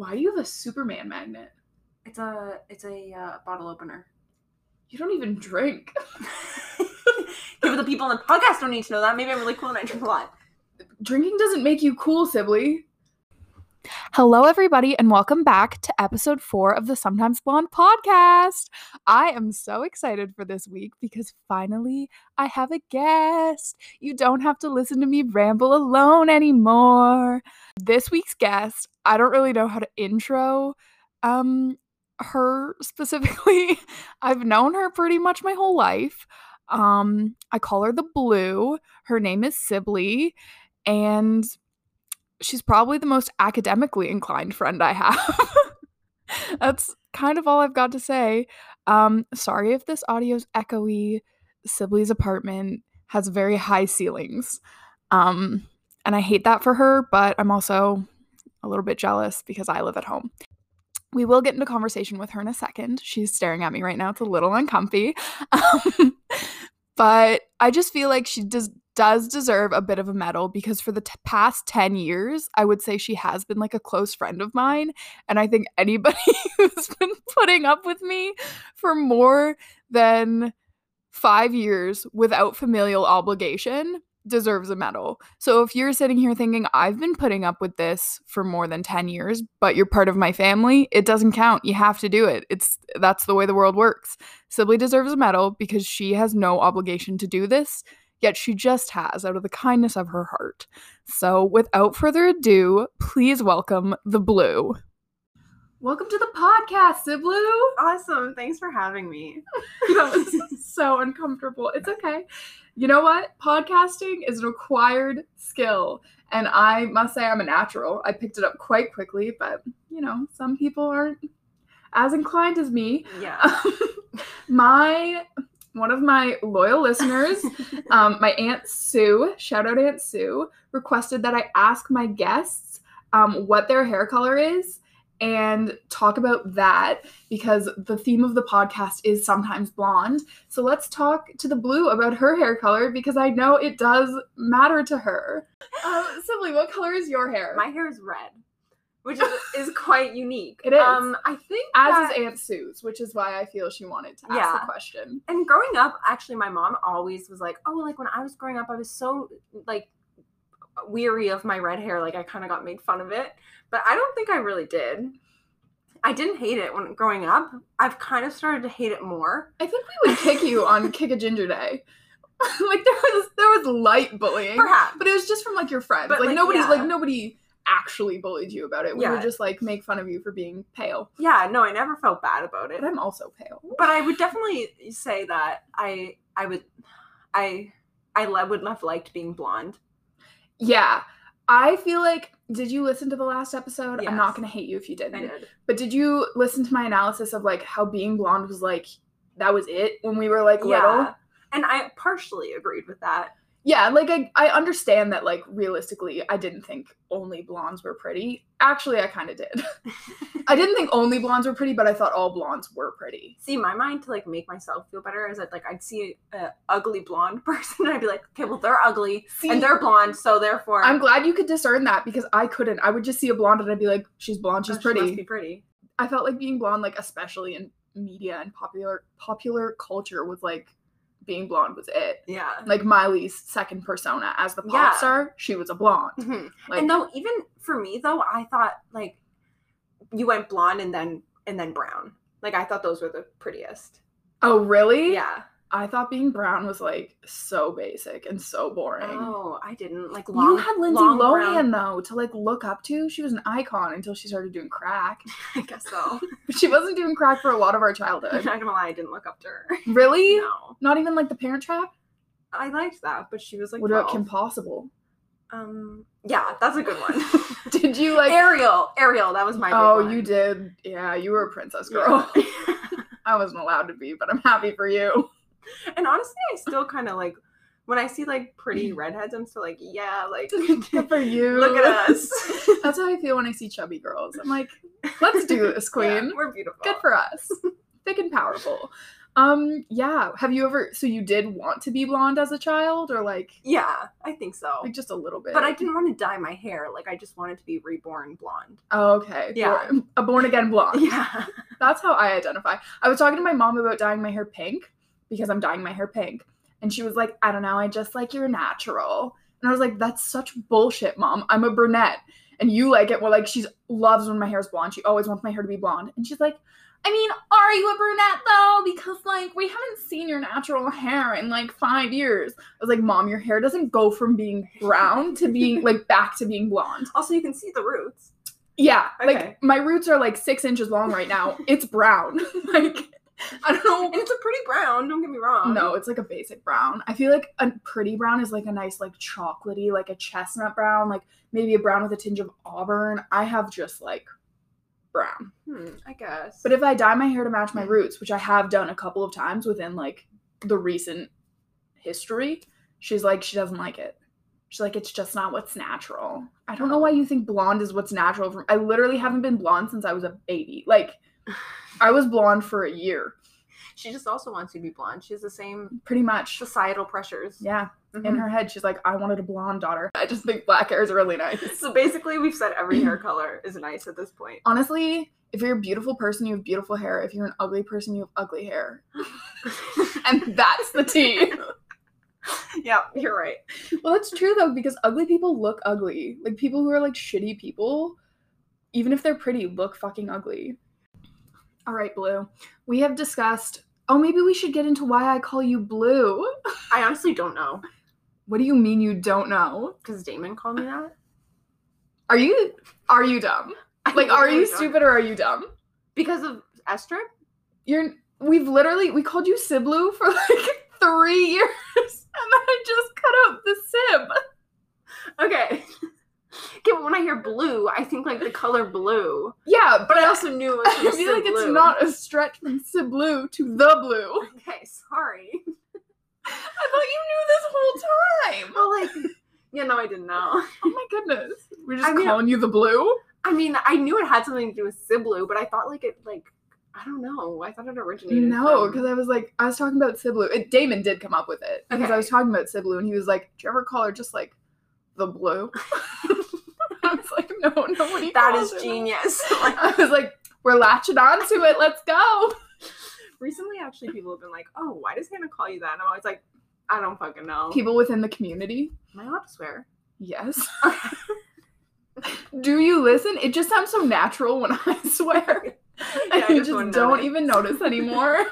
Why do you have a Superman magnet? It's a it's a uh, bottle opener. You don't even drink. Yeah, but the people on the podcast don't need to know that. Maybe I'm really cool and I drink a lot. Drinking doesn't make you cool, Sibley. Hello, everybody, and welcome back to episode four of the Sometimes Blonde podcast. I am so excited for this week because finally I have a guest. You don't have to listen to me ramble alone anymore. This week's guest, I don't really know how to intro um her specifically. I've known her pretty much my whole life. Um, I call her the Blue. Her name is Sibley, and she's probably the most academically inclined friend I have. That's kind of all I've got to say. Um, sorry if this audio's echoey. Sibley's apartment has very high ceilings. Um, and I hate that for her, but I'm also a little bit jealous because I live at home. We will get into conversation with her in a second. She's staring at me right now. It's a little uncomfy. Um, but I just feel like she does does deserve a bit of a medal because for the t- past 10 years, I would say she has been like a close friend of mine. And I think anybody who's been putting up with me for more than five years without familial obligation deserves a medal. So if you're sitting here thinking, I've been putting up with this for more than 10 years, but you're part of my family, it doesn't count. You have to do it. It's that's the way the world works. Sibley deserves a medal because she has no obligation to do this, yet she just has out of the kindness of her heart. So without further ado, please welcome the Blue. Welcome to the podcast, Siblu. Awesome. Thanks for having me. that was so uncomfortable. It's okay. You know what? Podcasting is an acquired skill. And I must say, I'm a natural. I picked it up quite quickly, but you know, some people aren't as inclined as me. Yeah. my one of my loyal listeners, um, my aunt Sue, shout out Aunt Sue, requested that I ask my guests um, what their hair color is and talk about that because the theme of the podcast is sometimes blonde. So let's talk to the blue about her hair color because I know it does matter to her. Um, Sibley, what color is your hair? My hair is red, which is, is quite unique. It is. Um, I think As that- is Aunt Sue's, which is why I feel she wanted to ask Yeah. the question. and growing up, actually, my mom always was like, "Oh, like when I was growing up, I was so like weary of my red hair. Like I kind of got made fun of it, but I don't think I really did. I didn't hate it when growing up. I've kind of started to hate it more. I think we would kick you on Kick a Ginger Day. like there was there was light bullying, Perhaps. but it was just from like your friends. But, like, like, nobody yeah. like nobody actually bullied you about it. We Yeah. would just like make fun of you for being pale. Yeah, no, I never felt bad about it. But I'm also pale. But I would definitely say that I I would I I le- would have liked being blonde. Yeah. I feel like did you listen to the last episode? I'm not gonna hate you if you didn't. did. But did you listen to my analysis of like how being blonde was like that was it when we were like little? And I partially agreed with that. Yeah, like I, I understand that like realistically I didn't think only blondes were pretty. Actually I kinda did. I didn't think only blondes were pretty, but I thought all blondes were pretty. See, my mind to like make myself feel better is that like I'd see an ugly blonde person and I'd be like, okay, well they're ugly See, and they're blonde, so therefore I'm glad you could discern that because I couldn't. I would just see a blonde and I'd be like, she's blonde, she's oh, she must be pretty. I felt like being blonde, like especially in media and popular popular culture, was like being blonde was it. Yeah. Like Miley's second persona as the pop Yeah. star, she was a blonde. Mhm. Like, and though even for me though, I thought like you went blonde and then and then brown. Like I thought those were the prettiest. oh really? Yeah. I thought being brown was like so basic and so boring. Oh, I didn't like long. you had Lindsay Lohan brown- though to like look up to. She was an icon until she started doing crack. I guess so. But she wasn't doing crack for a lot of our I'm childhood. not gonna lie, I didn't look up to her. really? No, Not even like the Parent Trap. I liked that, but she was like. what about Kim Possible? Um, yeah, that's a good one. Did you like? Ariel, Ariel, that was my. oh, one. you did. Yeah, you were a princess Yeah. girl. I wasn't allowed to be, but I'm happy for you. and honestly, I still kind of like when I see like pretty redheads. I'm still like, yeah, like Good for you. look at us. That's how I feel when I see chubby girls. I'm like, let's do this, Yeah, queen. we're beautiful. Good for us. Thick and powerful. Um, yeah. Have you ever so you did want to be blonde as a child or like Yeah, I think so. like just a little bit? But I didn't want to dye my hair. Like I just wanted to be reborn blonde. Oh, okay. Yeah. Born- a born again blonde. Yeah. That's how I identify. I was talking to my mom about dyeing my hair pink because I'm dyeing my hair pink. And she was like, I don't know, I just like your natural. And I was like, that's such bullshit, mom. I'm a brunette. And you like it. Well, like, she loves when my hair is blonde. She always wants my hair to be blonde. And she's like, I mean, are you a brunette though? Because, like, we haven't seen your natural hair in like five years. I was like, Mom, your hair doesn't go from being brown to being like back to being blonde. Also, you can see the roots. Yeah, Okay. like my roots are like six inches long right now. It's brown. like I don't And know. it's a pretty brown, don't get me wrong. No, it's like a basic brown. I feel like a pretty brown is like a nice like chocolatey, like a chestnut brown, like maybe a brown with a tinge of auburn. I have just like brown. Hmm, I guess. But if I dye my hair to match my roots, which I have done a couple of times within like the recent history, she's like she doesn't like it. She's like it's just not what's natural. I don't know why you think blonde is what's natural. For I literally haven't been blonde since I was a baby. Like I was blonde for a year, she just also wants you to be blonde. She has the same pretty much. societal pressures. Yeah, in Mhm. her head, she's like, I wanted a blonde daughter. I just think black hair is really nice. So basically, we've said every hair color is nice at this point. Honestly, if you're a beautiful person, you have beautiful hair. If you're an ugly person, you have ugly hair. And that's the tea. yeah, you're right. Well, that's true though, because ugly people look ugly. Like people who are like shitty people, even if they're pretty, look fucking ugly. All right, Blue. We have discussed. Oh, maybe we should get into why I call you Blue. I honestly don't know What do you mean you don't know? because Damon called me that. Are you are you dumb? I Like, are you don't- stupid or are you dumb? Because of Esther? You're. We've literally we called you Siblu for like three years, and then I just cut out the Sib. Okay. Okay, but when I hear blue, I think like the color blue. Yeah, But I also knew it was I feel like Sid it's not a stretch from Siblu to the Blue. Okay, sorry. I thought you knew this whole time. Well, like, yeah, no, I didn't know. Oh my goodness. We're just I mean- calling you the Blue? I mean, I knew it had something to do with Siblu, but I thought like it, like, I don't know. I thought it originated. No, from- because I was like, I was talking about Siblu. It, Damon did come up with it because Okay. I was talking about Siblu, and he was like, "Do you ever call her just like the Blue?" "No, nobody." that is her genius. like, I was like, "We're latching on to it. Let's go." recently, actually, people have been like, "Oh, why does Hannah call you that?" And I'm always like, "I don't fucking know." People within the community, Am I allowed to swear? yes. Do you listen? It just sounds so natural when I swear. Yeah, and I you just just don't notice. even notice anymore.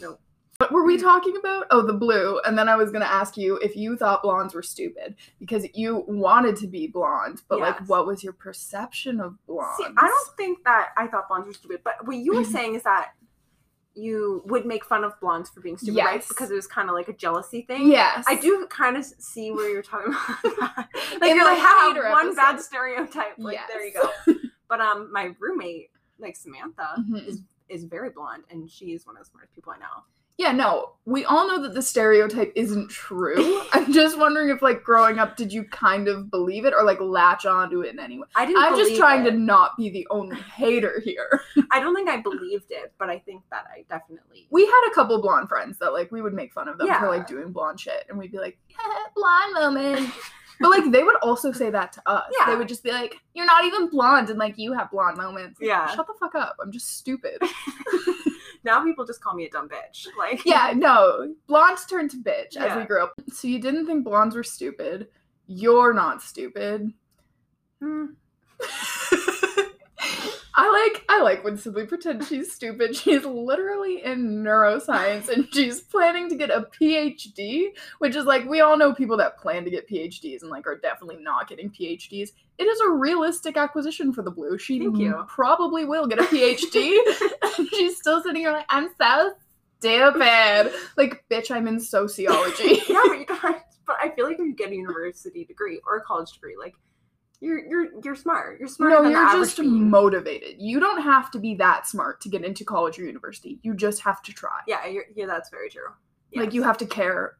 Nope. What were we talking about? Oh, the blue. And then I was gonna ask you if you thought blondes were stupid because you wanted to be blonde, but like, what was your perception of blondes? See, I don't think that I thought blondes were stupid, but what you were saying is that you would make fun of blondes for being stupid, right? Yes. Because it was kind of like a jealousy thing. Yes, I do kind of see where you're talking about. that. like In you're like, have one bad stereotype. Like there you go. But um, my roommate, like Samantha, Mhm. is is very blonde, and she is one of the smartest people I know. Yeah, no, we all know that the stereotype isn't true. I'm just wondering if, like, growing up, did you kind of believe it or like latch onto it in any way? I didn't. I'm just trying it. to not be the only hater here. I don't think I believed it, but I think that I definitely. we had a couple blonde friends that like we would make fun of them for like doing blonde shit and we'd be like "Heh, blonde moment but like they would also say that to us Yeah. they would just be like you're not even blonde and like you have blonde moments Like, Yeah. shut the fuck up i'm just stupid now people just call me a dumb bitch. Like yeah no blondes turned to bitch as we grew up so you didn't think blondes were stupid you're not stupid Hmm. I like I like when Sibley pretends she's stupid. She's literally in neuroscience and she's planning to get a PhD, which is like we all know people that plan to get PhDs and like are definitely not getting PhDs. It is a realistic acquisition for the blue. She Thank you. probably will get a PhD. and she's still sitting here like I'm so stupid. Like bitch, I'm in sociology. yeah, but you guys, but I feel like you get a university degree or a college degree, like you're you're you're smart. You're smarter no, you're just motivated. You don't have to be that smart to get into college or university. You just have to try. yeah, you're, yeah, that's very true. Like you have to care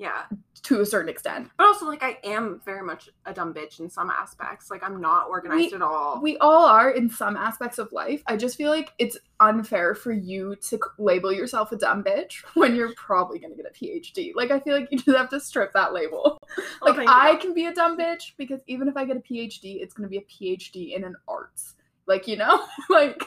Yeah. To a certain extent. But also like I am very much a dumb bitch in some aspects. Like I'm not organized We- at all. We all are in some aspects of life. I just feel like it's unfair for you to label yourself a dumb bitch when you're probably going to get a PhD. Like, I feel like you just have to strip that label. Like, thank I can be a dumb bitch because even if I get a PhD, it's going to be a PhD in an arts. Like, you know? like,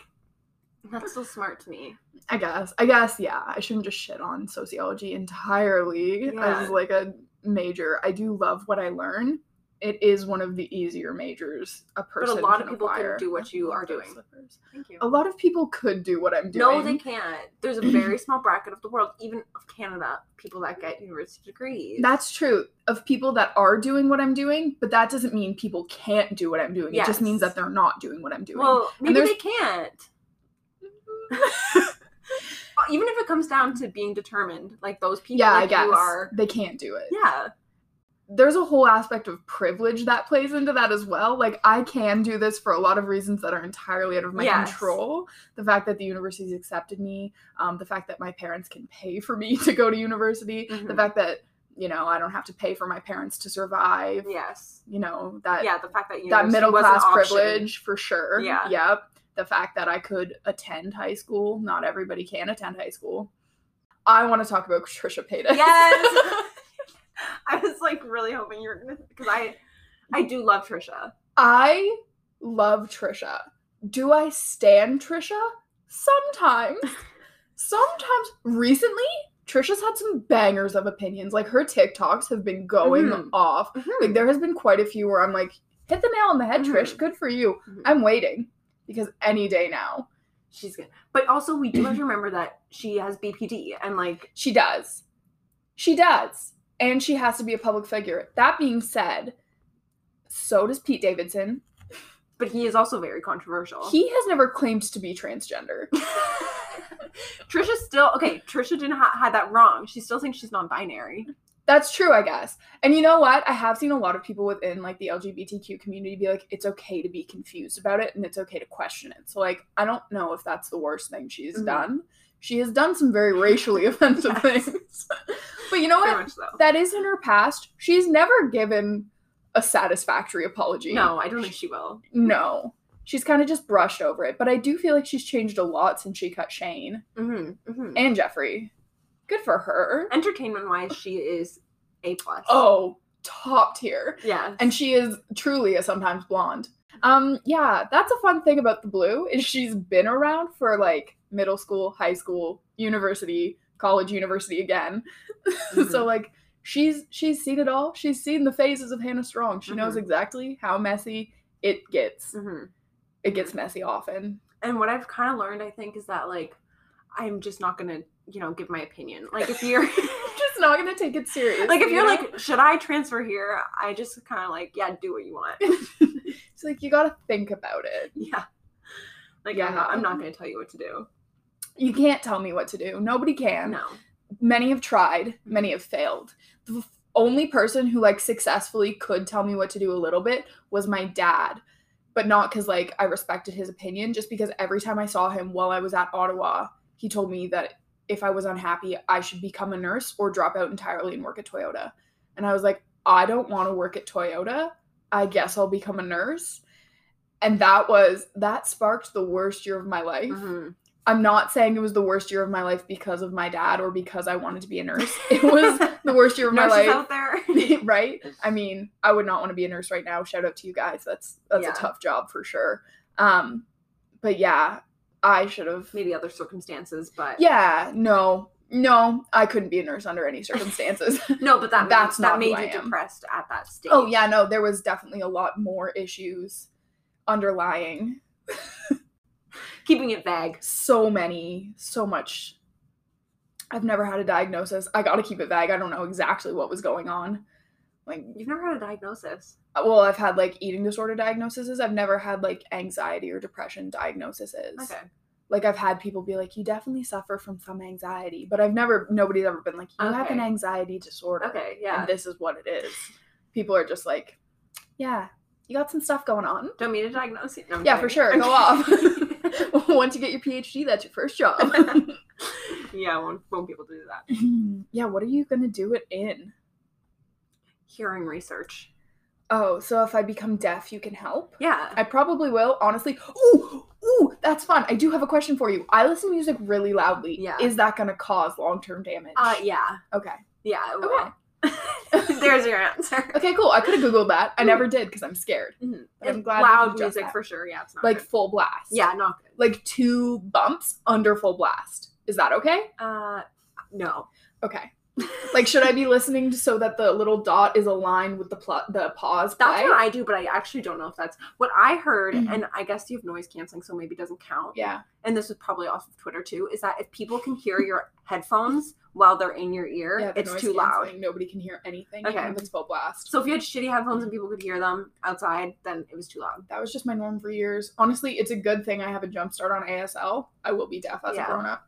That's so smart to me. I guess. I guess, yeah. I shouldn't just shit on sociology entirely Yeah. as like a major. I do love what I learn. It is one of the easier majors a person. But a lot of people acquire. can do what you are doing. slippers. Thank you. A lot of people could do what I'm doing. No, they can't. There's a very small bracket of the world, even of Canada, people that get university degrees. That's true of people that are doing what I'm doing, but that doesn't mean people can't do what I'm doing. It just means that they're not doing what I'm doing. well, maybe they can't. Even if it comes down to being determined, like those people yeah, I guess you are. they can't do it. Yeah. There's a whole aspect of privilege that plays into that as well. Like I can do this for a lot of reasons that are entirely out of my Yes. control. The fact that the university's accepted me, um, the fact that my parents can pay for me to go to university, the Mhm. fact that you know I don't have to pay for my parents to survive. Yes. You know that Yeah, the fact that you that middle class privilege for sure. Yeah. Yep. The fact that I could attend high school. Not everybody can attend high school. I want to talk about Trisha Paytas. Yes. I was like really hoping you were gonna because I I do love Trisha. I love Trisha. Do I stand Trisha? Sometimes. Sometimes. Recently, Trisha's had some bangers of opinions. Like her TikToks have been going Mhm. off. Like there has been quite a few where I'm like, hit the nail on the head, Trish. Mhm. Good for you. Mhm. I'm waiting because any day now. She's good. But also we do have to remember that she has BPD and like She does. She does. And she has to be a public figure. That being said, so does Pete Davidson. but he is also very controversial. He has never claimed to be transgender. Trisha still okay. Trisha didn't ha- had that wrong. She still thinks she's non-binary. That's true, I guess. And you know what? I have seen a lot of people within like the LGBTQ community be like, it's okay to be confused about it and it's okay to question it. So like, I don't know if that's the worst thing she's Mhm. done. She has done some very racially offensive Yes. things. but you know what? so. That is in her past. She's never given a satisfactory apology. No, I don't think she will. No. She's kind of just brushed over it. But I do feel like she's changed a lot since she cut Shane Mm-hmm, mm-hmm. and Jeffrey. Good for her. Entertainment wise, she is a plus. Oh, top tier. yeah. And she is truly a sometimes blonde. Um, yeah, that's a fun thing about the blue is she's been around for like middle school, high school, university, college, university again. so Mhm. like she's she's seen it all. She's seen the phases of Hannah Strong. She knows Mhm. exactly how messy it gets. hmm It gets messy often. And what I've kind of learned, I think, is that like I'm just not gonna, you know, give my opinion. Like if you're just not gonna take it serious. like if you you're know? like, should I transfer here? I just kind of like, yeah, do what you want. it's like you gotta think about it. yeah. Like Yeah. I'm not, I'm not gonna tell you what to do. You can't tell me what to do. Nobody can. No. many have tried mm-hmm. many have failed the only person who like successfully could tell me what to do a little bit was my dad but not because like i respected his opinion just because every time i saw him while i was at ottawa he told me that if i was unhappy i should become a nurse or drop out entirely and work at toyota and i was like i don't want to work at toyota i guess i'll become a nurse and that was that sparked the worst year of my life Mhm. I'm not saying it was the worst year of my life because of my dad or because I wanted to be a nurse. It was the worst year of my life. out there. right? I mean, I would not want to be a nurse right now. Shout out to you guys. That's that's Yeah. a tough job for sure. Um but yeah, I should have Maybe other circumstances, but Yeah, no. No, I couldn't be a nurse under any circumstances. no, but that That's made, not that made I you am. depressed at that oh, stage. oh yeah, no, there was definitely a lot more issues underlying keeping it vague. so many, so much. I've never had a diagnosis. I gotta keep it vague. I don't know exactly what was going on. Like, You've never had a diagnosis. Uh, well, I've had like eating disorder diagnoses. I've never had like anxiety or depression diagnoses. Okay. Like, I've had people be like, you definitely suffer from some anxiety, but I've never, nobody's ever been like, you have an anxiety disorder. Okay. Yeah. And this is what it is. People are just like, yeah, you got some stuff going on. Don't mean to diagnose you. No, Yeah, for sure. Go off. Once you get your PhD, that's your first job. yeah, won't, won't be able to do that. yeah, what are you gonna do it in? Hearing research. Oh, so if I become deaf, you can help? Yeah. I probably will, honestly. Ooh, ooh, that's fun. I do have a question for you. I listen to music really loudly. Yeah. Is that gonna cause long term damage? Uh, yeah. Okay. Yeah. It Okay. There's your answer. Okay, cool. I could have googled that. I never did because I'm scared. Mhm. I'm glad loud music that. for sure. Yeah, it's not Like good. full blast. yeah, not good. Like two bumps under full blast. Is that okay? Uh, no. Okay. Like, should I be listening to so that the little dot is aligned with the pl- the pause That's play? what I do, but I actually don't know if that's what I heard. Mhm. And I guess you have noise canceling, so maybe it doesn't count. yeah. And this is probably off of Twitter too. Is that if people can hear your headphones while they're in your ear, Yeah, it's too loud. Nobody can hear anything. Okay. If it's full blast. So if you had shitty headphones and people could hear them outside, then it was too loud. that was just my norm for years. Honestly, it's a good thing I have a jump start on ASL. I will be deaf as Yeah. a grown up.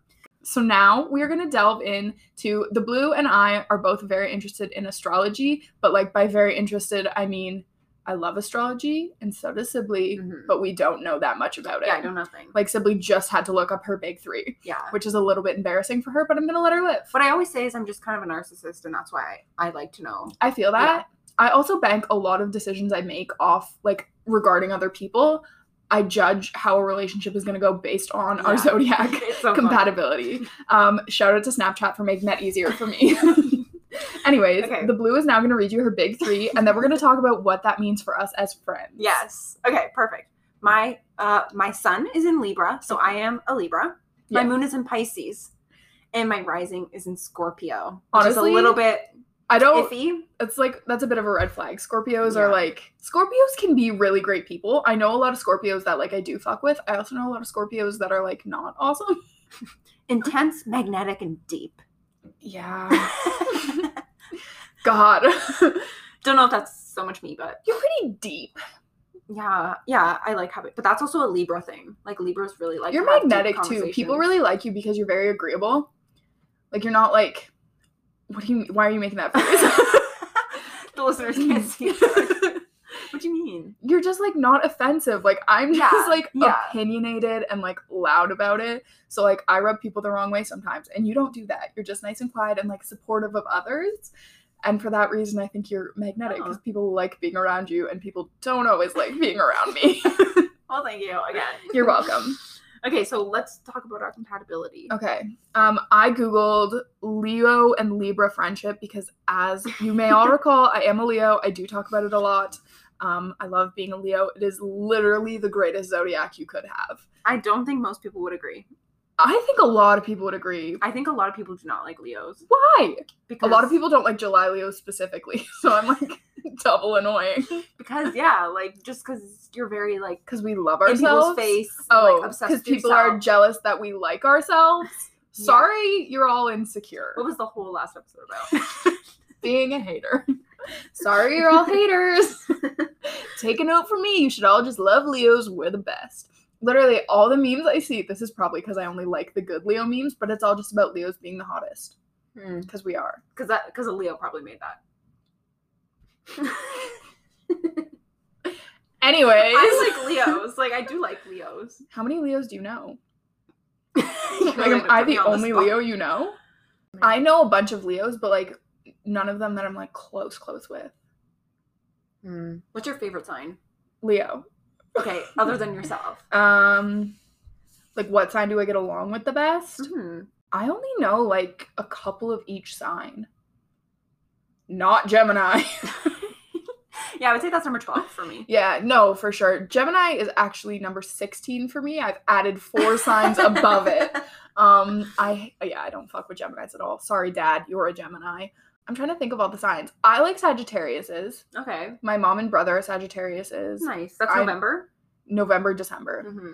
So now we are going to delve into the blue and I are both very interested in astrology, but like by very interested, I mean I love astrology and so does Sibley, Mhm. but we don't know that much about it. Yeah, I know nothing. Like Sibley just had to look up her big 3, Yeah. which is a little bit embarrassing for her, but I'm going to let her live. What I always say is I'm just kind of a narcissist, and that's why I, I like to know. I feel that. I also bank a lot of decisions I make off like regarding other people. I judge how a relationship is going to go based on our zodiac so compatibility. Um, shout out to Snapchat for making that easier for me. Anyways, Okay. the blue is now going to read you her big three, and then we're going to talk about what that means for us as friends. Yes. Okay. Perfect. My uh my sun is in Libra, so I am a Libra. My Yeah. moon is in Pisces, and my rising is in Scorpio. Honestly, a little bit I don't. iffy. It's like that's a bit of a red flag. Scorpios are like Scorpios can be really great people. I know a lot of Scorpios that like I do fuck with. I also know a lot of Scorpios that are like not awesome. Intense, magnetic, and deep. Yeah. God. Don't know if that's so much me, but You're pretty deep. yeah, yeah, I like having. But that's also a Libra thing. Like Libras really like. you're to have deep magnetic too. People really like you because you're very agreeable. Like you're not like what do you why are you making that face? the listeners can't see. what do you mean? you're just like not offensive. Like I'm just like yeah. opinionated and like loud about it. So like I rub people the wrong way sometimes. And you don't do that. You're just nice and quiet and like supportive of others. And for that reason I think you're magnetic uh-huh. because Oh. people like being around you and people don't always like being around me. Well, thank you again. you're welcome. Okay, so let's talk about our compatibility. Okay. Um, I googled Leo and Libra friendship because, as you may all recall, I am a Leo. I do talk about it a lot. Um, I love being a Leo. It is literally the greatest zodiac you could have. I don't think most people would agree. I think a lot of people would agree. I think a lot of people do not like Leos Why? because A lot of people don't like July Leos specifically, so I'm like double annoying because yeah, like just because you're very like because we love ourselves. face, Oh, because with people are jealous that we like ourselves. Yeah. Sorry, you're all insecure. What was the whole last episode about? being a hater. Sorry, you're all haters. Take a note from me. You should all just love Leos. We're the best. Literally, all the memes I see, this is probably because I only like the good Leo memes, but it's all just about Leos being the hottest. Because we are. Because that because a Leo probably made that. Anyways, I like Leos. Like I do like Leos. how many Leos do you know? Like, am I the on only. Leo you know? I know a bunch of Leos, but like none of them that I'm like close, close with. Hmm. What's your favorite sign? Leo. Okay, other than yourself. Um, like what sign do I get along with the best? Hmm. I only know like a couple of each sign. Not Gemini. yeah, I would say that's number twelve for me. yeah, no, for sure. Gemini is actually number 16 for me. I've added four signs above it. Um, I yeah, I don't fuck with Geminis at all. Sorry, Dad, you're a Gemini. I'm trying to think of all the signs. I like Sagittarius's. Okay, My mom and brother are Sagittarius's. nice. That's I- November. November, December. Mm-hmm.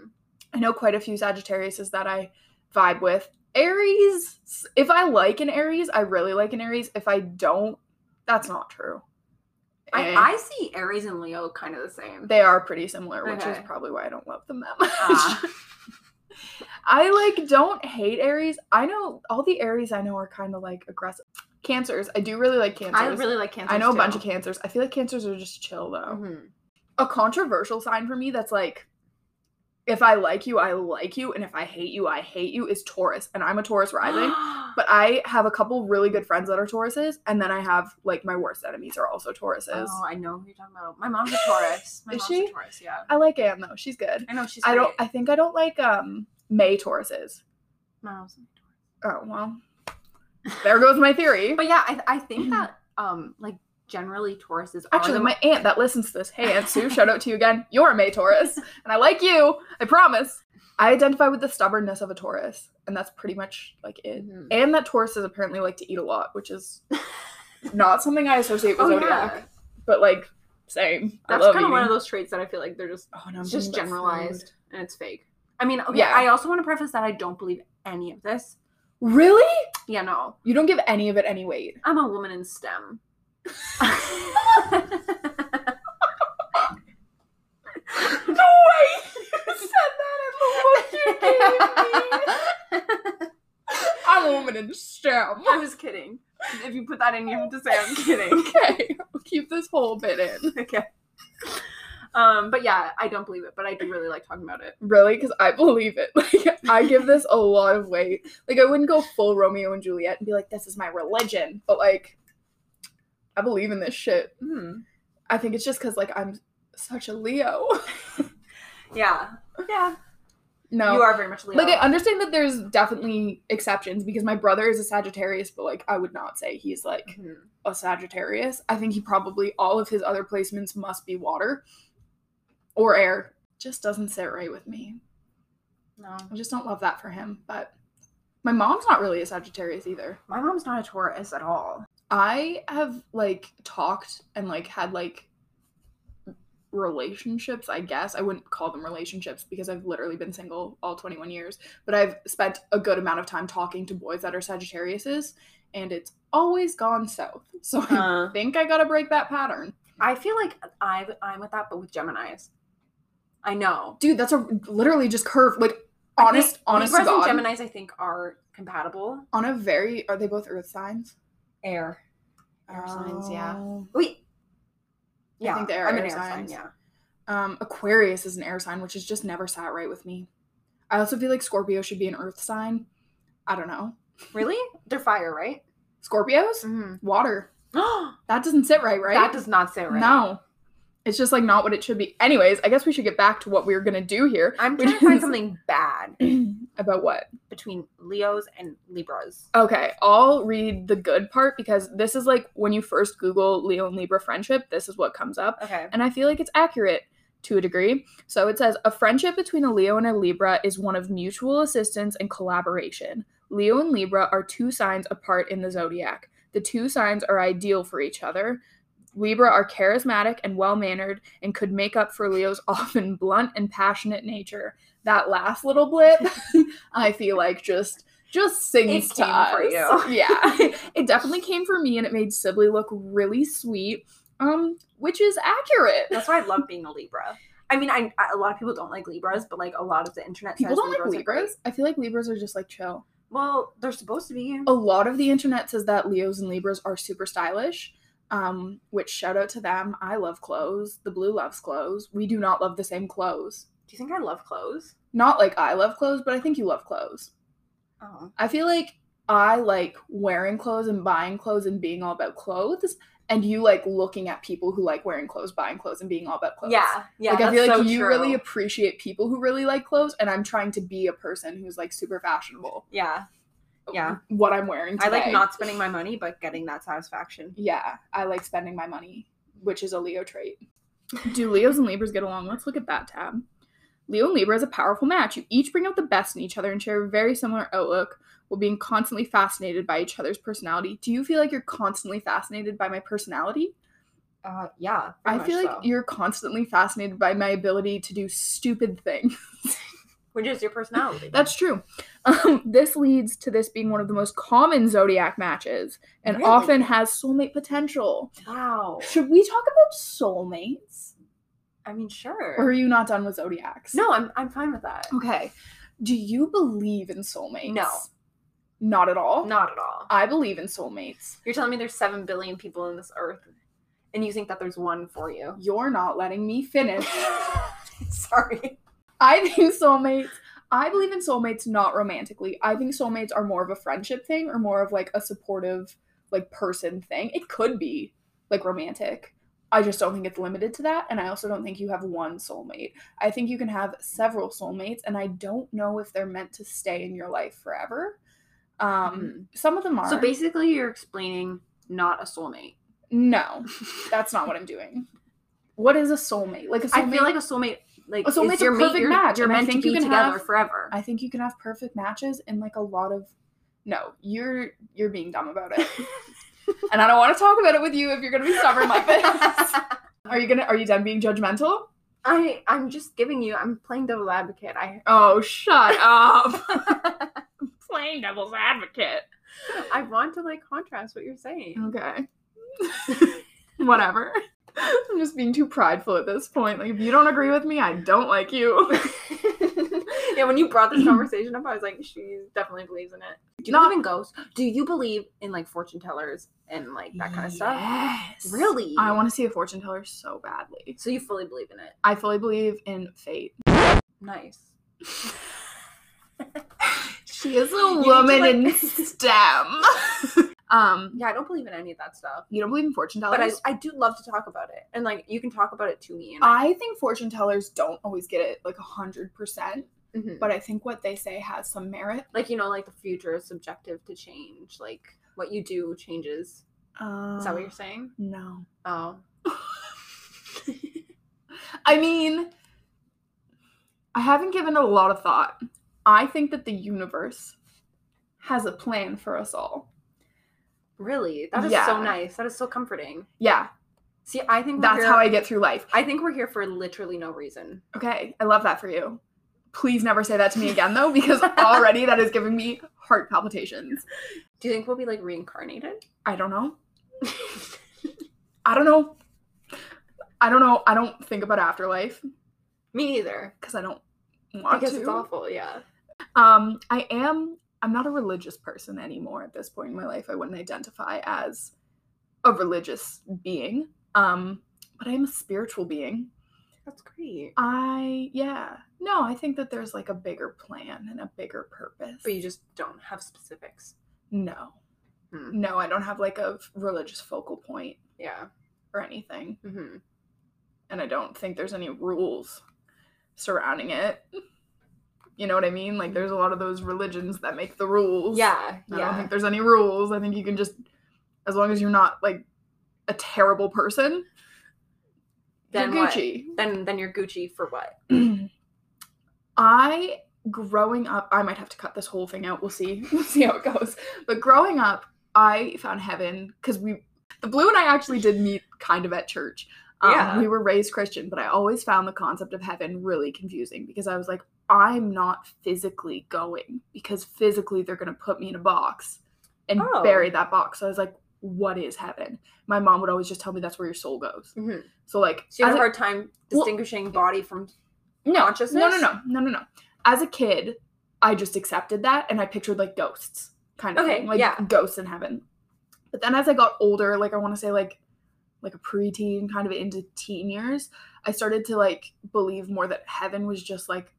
I know quite a few Sagittarius's that I vibe with. Aries, if I like an Aries, I really like an Aries. If I don't, that's not true. Eh, I, I see Aries and Leo kind of the same. they are pretty similar, which is probably why I don't love them that much. Ah. I like don't hate Aries. I know all the Aries I know are kind of like aggressive. Cancers, I do really like cancers. I really like Cancer. I know a bunch of cancers. I feel like cancers are just chill though. hmm A controversial sign for me that's like if I like you, I like you, and if I hate you, I hate you is Taurus, and I'm a Taurus rising. but I have a couple really good friends that are Tauruses, and then I have like my worst enemies are also Tauruses. Oh, I know who you're talking about. My mom's a Taurus. My Is mom's she? a Taurus, yeah. I like Anne though; she's good. I know she's. I don't. I think I don't like um May Tauruses. My mom's a Taurus. Oh well, there goes my theory. But yeah, I, I think that um like generally Tauruses are Actually, my aunt that listens to this, hey Aunt Sue, shout out to you again. You're a May Taurus, and I like you. I promise. I identify with the stubbornness of a Taurus, and that's pretty much like it. Mhm. And that Tauruses apparently like to eat a lot, which is not something I associate with Oh, zodiac. yeah. But like, same. I That's kind of one of those traits that I feel like they're just Oh, no, just generalized food. and it's fake. I mean, okay, Yeah. I also want to preface that I don't believe any of this. Really? Yeah, no. You don't give any of it any weight. I'm a woman in STEM. No way! You said that in the look you gave me. I'm a woman in STEM. I was kidding. If you put that in, you have to say I'm kidding. Okay, I'll keep this whole bit in. okay. Um, but yeah, I don't believe it, but I do really like talking about it. Really? Because I believe it. Like, I give this a lot of weight. Like, I wouldn't go full Romeo and Juliet and be like, this is my religion. But, like, I believe in this shit. Hmm. I think it's just because, like, I'm such a Leo. Yeah. Yeah. no. You are very much Leo. Like, I understand that there's definitely exceptions because my brother is a Sagittarius, but, like, I would not say he's, like, Mhm. a Sagittarius. I think he probably, all of his other placements must be water or air. Just doesn't sit right with me. No. I just don't love that for him. But my mom's not really a Sagittarius either. My mom's not a Taurus at all. I have like talked and like had like relationships, I guess. I wouldn't call them relationships because I've literally been single all 21 years, but I've spent a good amount of time talking to boys that are Sagittariuses and it's always gone south. So I Uh, think I got to break that pattern. I feel like I I'm with that, but with Gemini's. I know. Dude, that's a literally just curve like honest think honest to Libras God. and Gemini's, I think, are compatible. on a very are they both earth signs? Air. Air signs, yeah. Oh. Wait. I think they are I'm an air air sign. signs. Yeah. Um, Aquarius is an air sign, which has just never sat right with me. I also feel like Scorpio should be an earth sign. I don't know. Really? They're fire, right? Scorpios? Mm-hmm. Water. That doesn't sit right, right? That does not sit right. No. It's just like not what it should be. Anyways, I guess we should get back to what we were gonna do here. I'm trying to find is- something bad About what? between Leos and Libras. Okay, I'll read the good part because this is like when you first Google Leo and Libra friendship, this is what comes up. Okay. and I feel like it's accurate to a degree. So it says a friendship between a Leo and a Libra is one of mutual assistance and collaboration. Leo and Libra are two signs apart in the zodiac. The two signs are ideal for each other. Libra are charismatic and well mannered and could make up for Leo's often blunt and passionate nature. That last little blip, I feel like just just sings to us. for you. Yeah, it definitely came for me, and it made Sibley look really sweet, um, which is accurate. That's why I love being a Libra. I mean, I, I a lot of people don't like Libras, but like a lot of the internet People says don't like Libras great. Libras. I feel like Libras are just like chill. Well, they're supposed to be. A lot of the internet says that Leos and Libras are super stylish. Um, which shout out to them. I love clothes. The blue loves clothes. We do not love the same clothes. Do you think I love clothes? Not like I love clothes, but I think you love clothes. Oh. I feel like I like wearing clothes and buying clothes and being all about clothes, and you like looking at people who like wearing clothes, buying clothes, and being all about clothes. Yeah, yeah. like I feel like so you true. really appreciate people who really like clothes, and I'm trying to be a person who's like super fashionable. Yeah, Yeah. What I'm wearing I like not spending my money, but getting that satisfaction. Yeah, I like spending my money, which is a Leo trait. Do Leos and Libras get along? Let's look at that tab. Leo and Libra is a powerful match. You each bring out the best in each other and share a very similar outlook while being constantly fascinated by each other's personality. Do you feel like you're constantly fascinated by my personality? Uh, yeah. I feel much like you're constantly fascinated by my ability to do stupid things. which is your personality. That's true. Um, this leads to this being one of the most common zodiac matches and Really? often has soulmate potential. wow. Should we talk about soulmates? I mean, sure. Or are you not done with zodiacs? no, I'm I'm fine with that. Okay. Do you believe in soulmates? No. Not at all. Not at all. I believe in soulmates. You're telling me there's seven billion people in this earth, and you think that there's one for you? You're not letting me finish. Sorry. I think soulmates. I believe in soulmates not romantically. I think soulmates are more of a friendship thing or more of like a supportive like person thing. It could be like romantic. I just don't think it's limited to that. And I also don't think you have one soulmate. I think you can have several soulmates, and I don't know if they're meant to stay in your life forever. Um, mm-hmm. Some of them are. So basically, you're explaining not a soulmate. No, that's not what I'm doing. What is a soulmate? Like a soulmate? I feel like a soulmate like oh, a soulmate's a perfect mate, match. You're, you're meant to be together have, forever. I think you can have perfect matches in like a lot of. No, you're you're being dumb about it, and I don't want to talk about it with you if you're gonna be stubborn like this. are you gonna? Are you done being judgmental? I I'm just giving you. I'm playing devil's advocate. I oh shut up. playing devil's advocate. I want to like contrast what you're saying. Okay. Whatever. I'm just being too prideful at this point. Like, if you don't agree with me, I don't like you. yeah, when you brought this conversation up, I was like, she definitely believes in it. Do you Not, believe in ghosts? Do you believe in like fortune tellers and like that kind of yes. stuff? Really? I want to see a fortune teller so badly. So you fully believe in it? I fully believe in fate. Nice. she is a woman like- in STEM. Um, yeah, I don't believe in any of that stuff. You don't believe in fortune tellers, but I, I do love to talk about it, and like you can talk about it to me. And I, I think fortune tellers don't always get it like a hundred percent, mm-hmm. but I think what they say has some merit. Like you know, like the future is subjective to change. Like what you do changes. Uh, is that what you're saying? No. Oh. I mean, I haven't given a lot of thought. I think that the universe has a plan for us all. Really? That is yeah. so nice. That is so comforting. Yeah. See, I think that's here, how I get through life. I think we're here for literally no reason. Okay. I love that for you. Please never say that to me again though, because already that is giving me heart palpitations. Do you think we'll be like reincarnated? I don't know. I don't know. I don't know. I don't think about afterlife. Me either. Because I don't want because to. it's awful, yeah. Um, I am I'm not a religious person anymore at this point in my life. I wouldn't identify as a religious being. Um, but I am a spiritual being. That's great. I yeah. No, I think that there's like a bigger plan and a bigger purpose. But you just don't have specifics. No. Hmm. No, I don't have like a religious focal point. Yeah. Or anything. Mm-hmm. And I don't think there's any rules surrounding it. You know what I mean? Like there's a lot of those religions that make the rules. Yeah. I yeah. don't think there's any rules. I think you can just as long as you're not like a terrible person, then you're Gucci. What? Then then you're Gucci for what? I growing up, I might have to cut this whole thing out. We'll see. We'll see how it goes. But growing up, I found heaven because we the blue and I actually did meet kind of at church. Um, yeah. We were raised Christian, but I always found the concept of heaven really confusing because I was like, I'm not physically going because physically they're going to put me in a box and oh. bury that box. So I was like, what is heaven? My mom would always just tell me that's where your soul goes. Mm-hmm. So like, so you have a hard time distinguishing well, body from no, consciousness. No, no, no, no, no, no. As a kid, I just accepted that and I pictured like ghosts kind of okay, thing, like yeah. ghosts in heaven. But then as I got older, like I want to say like like a preteen, kind of into teen years, I started to like believe more that heaven was just like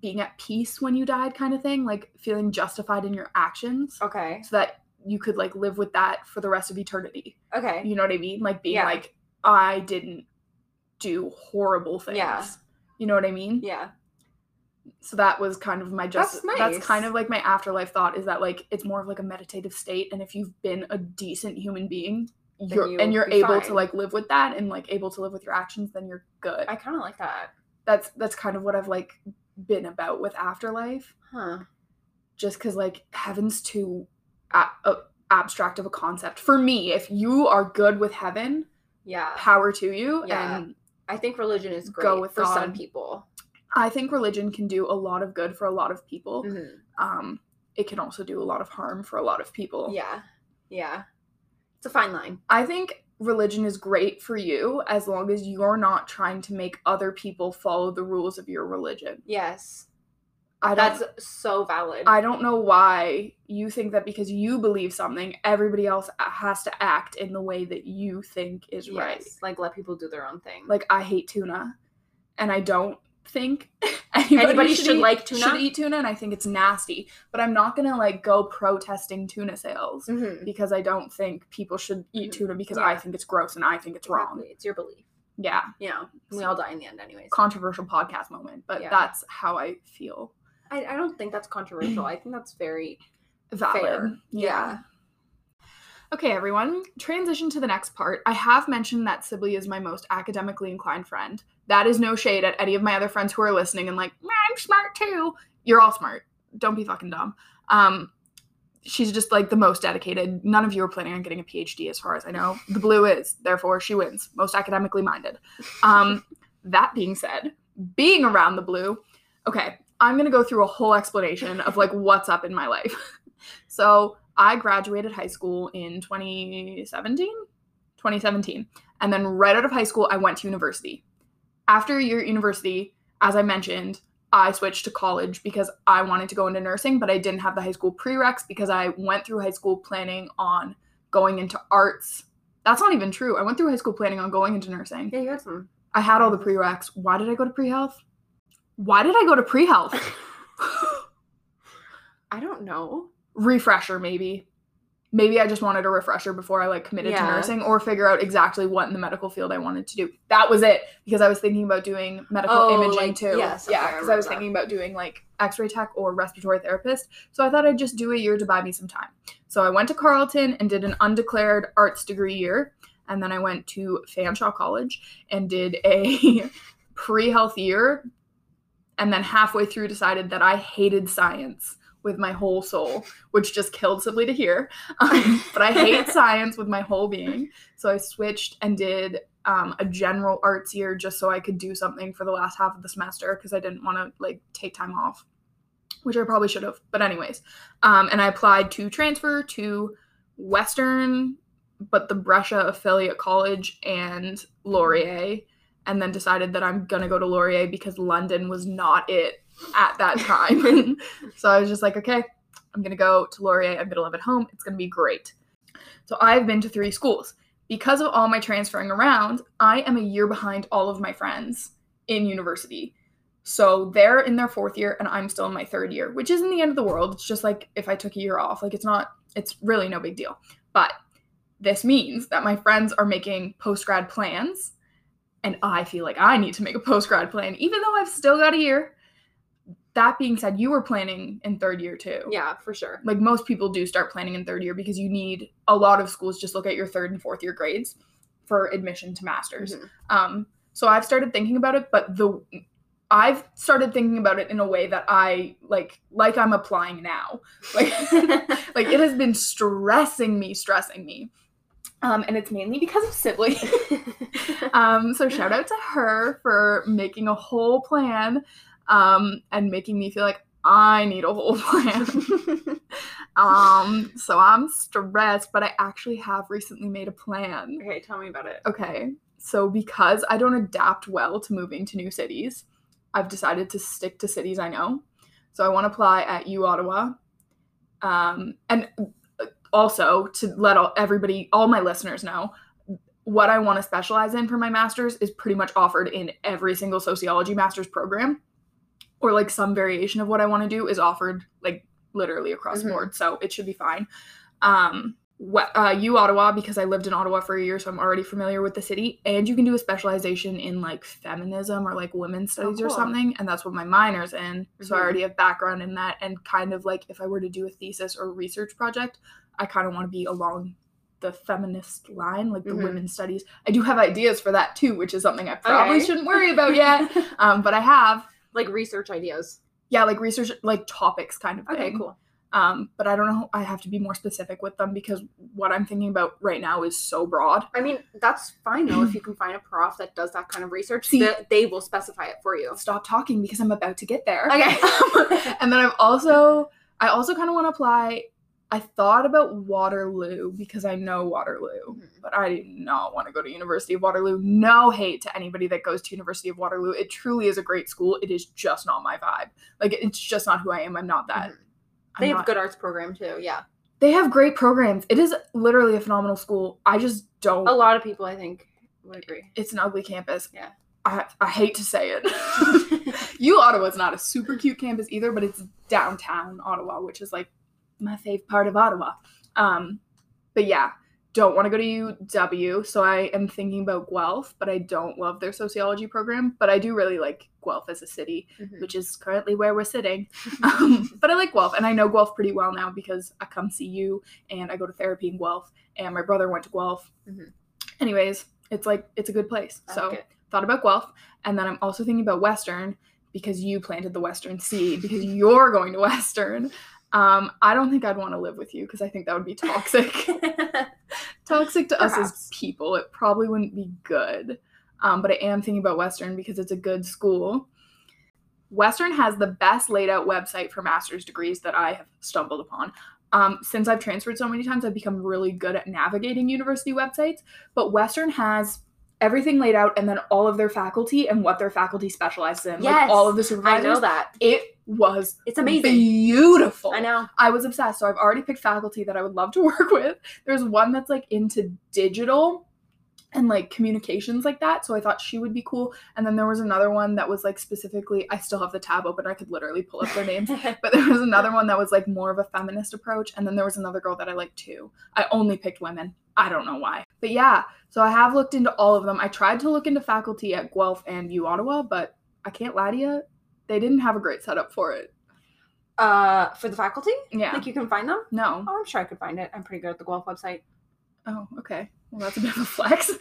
being at peace when you died kind of thing like feeling justified in your actions. Okay. So that you could like live with that for the rest of eternity. Okay. You know what i mean? Like being yeah. like i didn't do horrible things. Yeah. You know what i mean? Yeah. So that was kind of my just that's, nice. that's kind of like my afterlife thought is that like it's more of like a meditative state. And if you've been a decent human being you're you and you're able fine. to like live with that and like able to live with your actions then you're good. I kind of like that. That's that's kind of what i've like been about with afterlife. Huh. Just because, like, heaven's too a- a- abstract of a concept. For me, if you are good with heaven, yeah, power to you. Yeah. And I think religion is great go with for God. some people. I think religion can do a lot of good for a lot of people. Mm-hmm. Um, it can also do a lot of harm for a lot of people. Yeah. Yeah. It's a fine line. I think religion is great for you as long as you're not trying to make other people follow the rules of your religion. Yes. I That's so valid. I don't know why you think that because you believe something, everybody else has to act in the way that you think is yes. right. Like let people do their own thing. Like I hate tuna and I don't think anybody, anybody should, should eat, like tuna. Should eat tuna, and I think it's nasty. But I'm not gonna like go protesting tuna sales mm-hmm. because I don't think people should eat mm-hmm. tuna because yeah. I think it's gross and I think it's exactly. wrong. It's your belief. Yeah. You know, we all die in the end, anyways. Controversial podcast moment, but yeah. that's how I feel. I, I don't think that's controversial. I think that's very valid. Fair. Yeah. yeah. Okay, everyone, transition to the next part. I have mentioned that Sibley is my most academically inclined friend. That is no shade at any of my other friends who are listening and like, I'm smart too. You're all smart. Don't be fucking dumb. Um, she's just like the most dedicated. None of you are planning on getting a PhD, as far as I know. The blue is, therefore, she wins. Most academically minded. Um, that being said, being around the blue, okay, I'm gonna go through a whole explanation of like what's up in my life. so I graduated high school in 2017, 2017, and then right out of high school, I went to university. After your university, as I mentioned, I switched to college because I wanted to go into nursing, but I didn't have the high school prereqs because I went through high school planning on going into arts. That's not even true. I went through high school planning on going into nursing. Yeah, you had some. I had all the prereqs. Why did I go to pre health? Why did I go to pre health? I don't know. Refresher, maybe maybe I just wanted a refresher before I like committed yeah. to nursing or figure out exactly what in the medical field I wanted to do. That was it because I was thinking about doing medical oh, imaging like, too. Yes, yeah, because I, I was that. thinking about doing like x-ray tech or respiratory therapist. So I thought I'd just do a year to buy me some time. So I went to Carleton and did an undeclared arts degree year and then I went to Fanshawe College and did a pre-health year and then halfway through decided that I hated science with my whole soul, which just killed Sibley to hear. Um, but I hate science with my whole being. So I switched and did um, a general arts year just so I could do something for the last half of the semester because I didn't want to like take time off, which I probably should have. But anyways, um, and I applied to transfer to Western, but the Brescia affiliate college and Laurier, and then decided that I'm gonna go to Laurier because London was not it at that time. so I was just like, okay, I'm gonna go to Laurier. I'm gonna live at home. It's gonna be great. So I've been to three schools. Because of all my transferring around, I am a year behind all of my friends in university. So they're in their fourth year and I'm still in my third year, which isn't the end of the world. It's just like if I took a year off, like it's not, it's really no big deal. But this means that my friends are making post grad plans and I feel like I need to make a post grad plan, even though I've still got a year that being said, you were planning in third year too. Yeah, for sure. Like most people do start planning in third year because you need a lot of schools just look at your third and fourth year grades for admission to masters. Mm-hmm. Um, so I've started thinking about it, but the I've started thinking about it in a way that I like like I'm applying now. Like like it has been stressing me, stressing me. Um, and it's mainly because of Sibley. um, so shout out to her for making a whole plan um, and making me feel like I need a whole plan. um, so I'm stressed, but I actually have recently made a plan. Okay, tell me about it. Okay. So because I don't adapt well to moving to new cities, I've decided to stick to cities I know. So I want to apply at U Ottawa. Um, and also to let all, everybody, all my listeners know, what I want to specialize in for my master's is pretty much offered in every single sociology master's program or like some variation of what I want to do is offered like literally across mm-hmm. the board. So it should be fine. Um, what, uh, U Ottawa because I lived in Ottawa for a year, so I'm already familiar with the city. And you can do a specialization in like feminism or like women's oh, studies oh, cool. or something, and that's what my minor's in. Mm-hmm. So I mm-hmm. already have background in that, and kind of like if I were to do a thesis or research project, I kind of want to be along the feminist line, like the mm-hmm. women's studies. I do have ideas for that too, which is something I probably okay. shouldn't worry about yet, um, but I have like research ideas. Yeah, like research like topics kind of thing. Okay, cool. Um, but I don't know. I have to be more specific with them because what I'm thinking about right now is so broad. I mean, that's fine though if you can find a prof that does that kind of research. See, they, they will specify it for you. Stop talking because I'm about to get there. Okay. and then I've also I also kind of want to apply I thought about Waterloo because I know Waterloo, mm-hmm. but I do not want to go to University of Waterloo. No hate to anybody that goes to University of Waterloo. It truly is a great school. It is just not my vibe. Like it's just not who I am. I'm not that. Mm-hmm. I'm they have not, good arts program too. Yeah. They have great programs. It is literally a phenomenal school. I just don't. A lot of people, I think, would agree. It's an ugly campus. Yeah. I, I hate to say it. U Ottawa is not a super cute campus either, but it's downtown Ottawa, which is like my fave part of Ottawa. Um, but yeah, don't want to go to UW, so I am thinking about Guelph, but I don't love their sociology program. But I do really like Guelph as a city, mm-hmm. which is currently where we're sitting. um, but I like Guelph, and I know Guelph pretty well now because I come see you, and I go to therapy in Guelph, and my brother went to Guelph. Mm-hmm. Anyways, it's like it's a good place. I so like thought about Guelph, and then I'm also thinking about Western because you planted the Western seed because you're going to Western. Um, I don't think I'd want to live with you because I think that would be toxic. toxic to Perhaps. us as people. It probably wouldn't be good. Um, but I am thinking about Western because it's a good school. Western has the best laid out website for master's degrees that I have stumbled upon. Um, since I've transferred so many times, I've become really good at navigating university websites. But Western has everything laid out and then all of their faculty and what their faculty specializes in. Yes, like all of the supervisors. I know that. It was it's amazing. Beautiful. I know. I was obsessed. So I've already picked faculty that I would love to work with. There's one that's like into digital and like communications like that. So I thought she would be cool. And then there was another one that was like specifically, I still have the tab open. I could literally pull up their names. but there was another one that was like more of a feminist approach. And then there was another girl that I liked too. I only picked women. I don't know why. But yeah, so I have looked into all of them. I tried to look into faculty at Guelph and U Ottawa, but I can't lie to you, they didn't have a great setup for it. Uh, for the faculty? Yeah. Like you can find them? No. Oh, I'm sure I could find it. I'm pretty good at the Guelph website. Oh, okay. Well, that's a bit of a flex.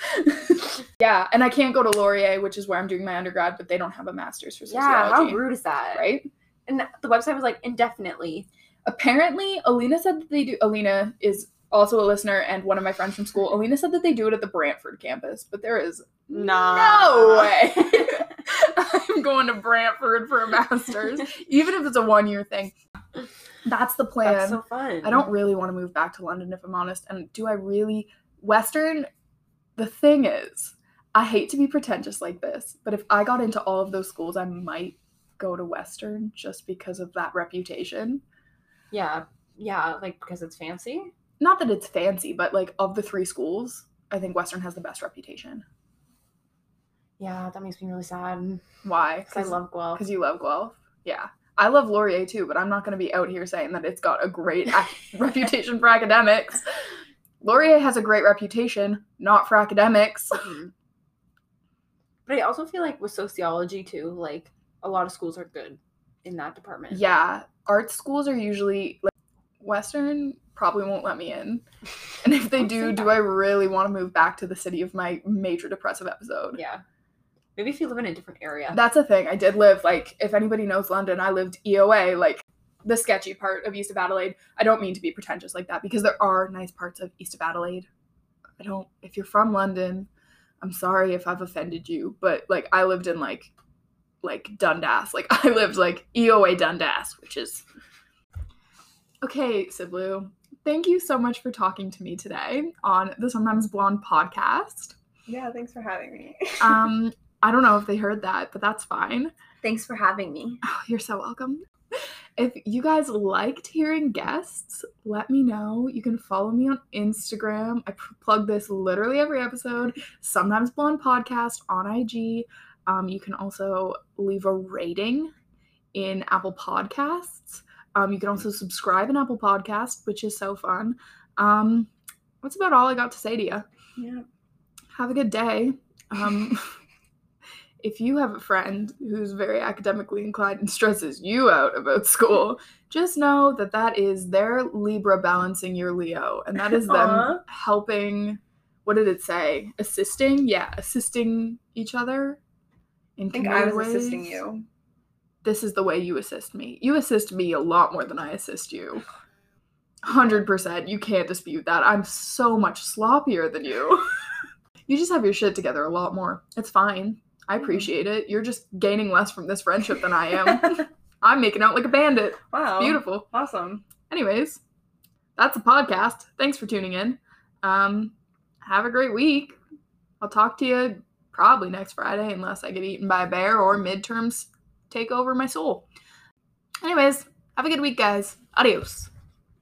yeah, and I can't go to Laurier, which is where I'm doing my undergrad, but they don't have a master's for sociology. Yeah, how rude is that? Right? And the website was like indefinitely. Apparently, Alina said that they do. Alina is also a listener and one of my friends from school. Alina said that they do it at the Brantford campus, but there is nah. no way. I'm going to Brantford for a master's, even if it's a one year thing. That's the plan. That's so fun. I don't really want to move back to London if I'm honest. And do I really? Western, the thing is, I hate to be pretentious like this, but if I got into all of those schools, I might go to Western just because of that reputation. Yeah. Yeah. Like because it's fancy? Not that it's fancy, but like of the three schools, I think Western has the best reputation. Yeah, that makes me really sad. Why? Because I love Guelph. Because you love Guelph? Yeah. I love Laurier too, but I'm not going to be out here saying that it's got a great ac- reputation for academics. Laurier has a great reputation, not for academics. Mm-hmm. But I also feel like with sociology too, like a lot of schools are good in that department. Yeah, art schools are usually like Western probably won't let me in. And if they do, do I really want to move back to the city of my major depressive episode? Yeah. Maybe if you live in a different area. That's a thing. I did live like if anybody knows London, I lived EOA, like the sketchy part of East of Adelaide. I don't mean to be pretentious like that because there are nice parts of East of Adelaide. I don't if you're from London, I'm sorry if I've offended you, but like I lived in like like Dundas. Like I lived like EOA Dundas, which is Okay, Siblu. Thank you so much for talking to me today on the Sometimes Blonde podcast. Yeah, thanks for having me. um I don't know if they heard that, but that's fine. Thanks for having me. Oh, you're so welcome. If you guys liked hearing guests, let me know. You can follow me on Instagram. I plug this literally every episode. Sometimes Blonde Podcast on IG. Um, you can also leave a rating in Apple Podcasts. Um, you can also subscribe in Apple Podcast, which is so fun. Um, that's about all I got to say to you. Yeah. Have a good day. Um, if you have a friend who's very academically inclined and stresses you out about school, just know that that is their Libra balancing your Leo, and that is them Aww. helping. What did it say? Assisting? Yeah, assisting each other. In I think I was ways. assisting you. This is the way you assist me. You assist me a lot more than I assist you. 100%. You can't dispute that. I'm so much sloppier than you. you just have your shit together a lot more. It's fine. I mm-hmm. appreciate it. You're just gaining less from this friendship than I am. I'm making out like a bandit. Wow. It's beautiful. Awesome. Anyways, that's the podcast. Thanks for tuning in. Um, have a great week. I'll talk to you probably next Friday unless I get eaten by a bear or midterms take over my soul. Anyways, have a good week, guys. Adios.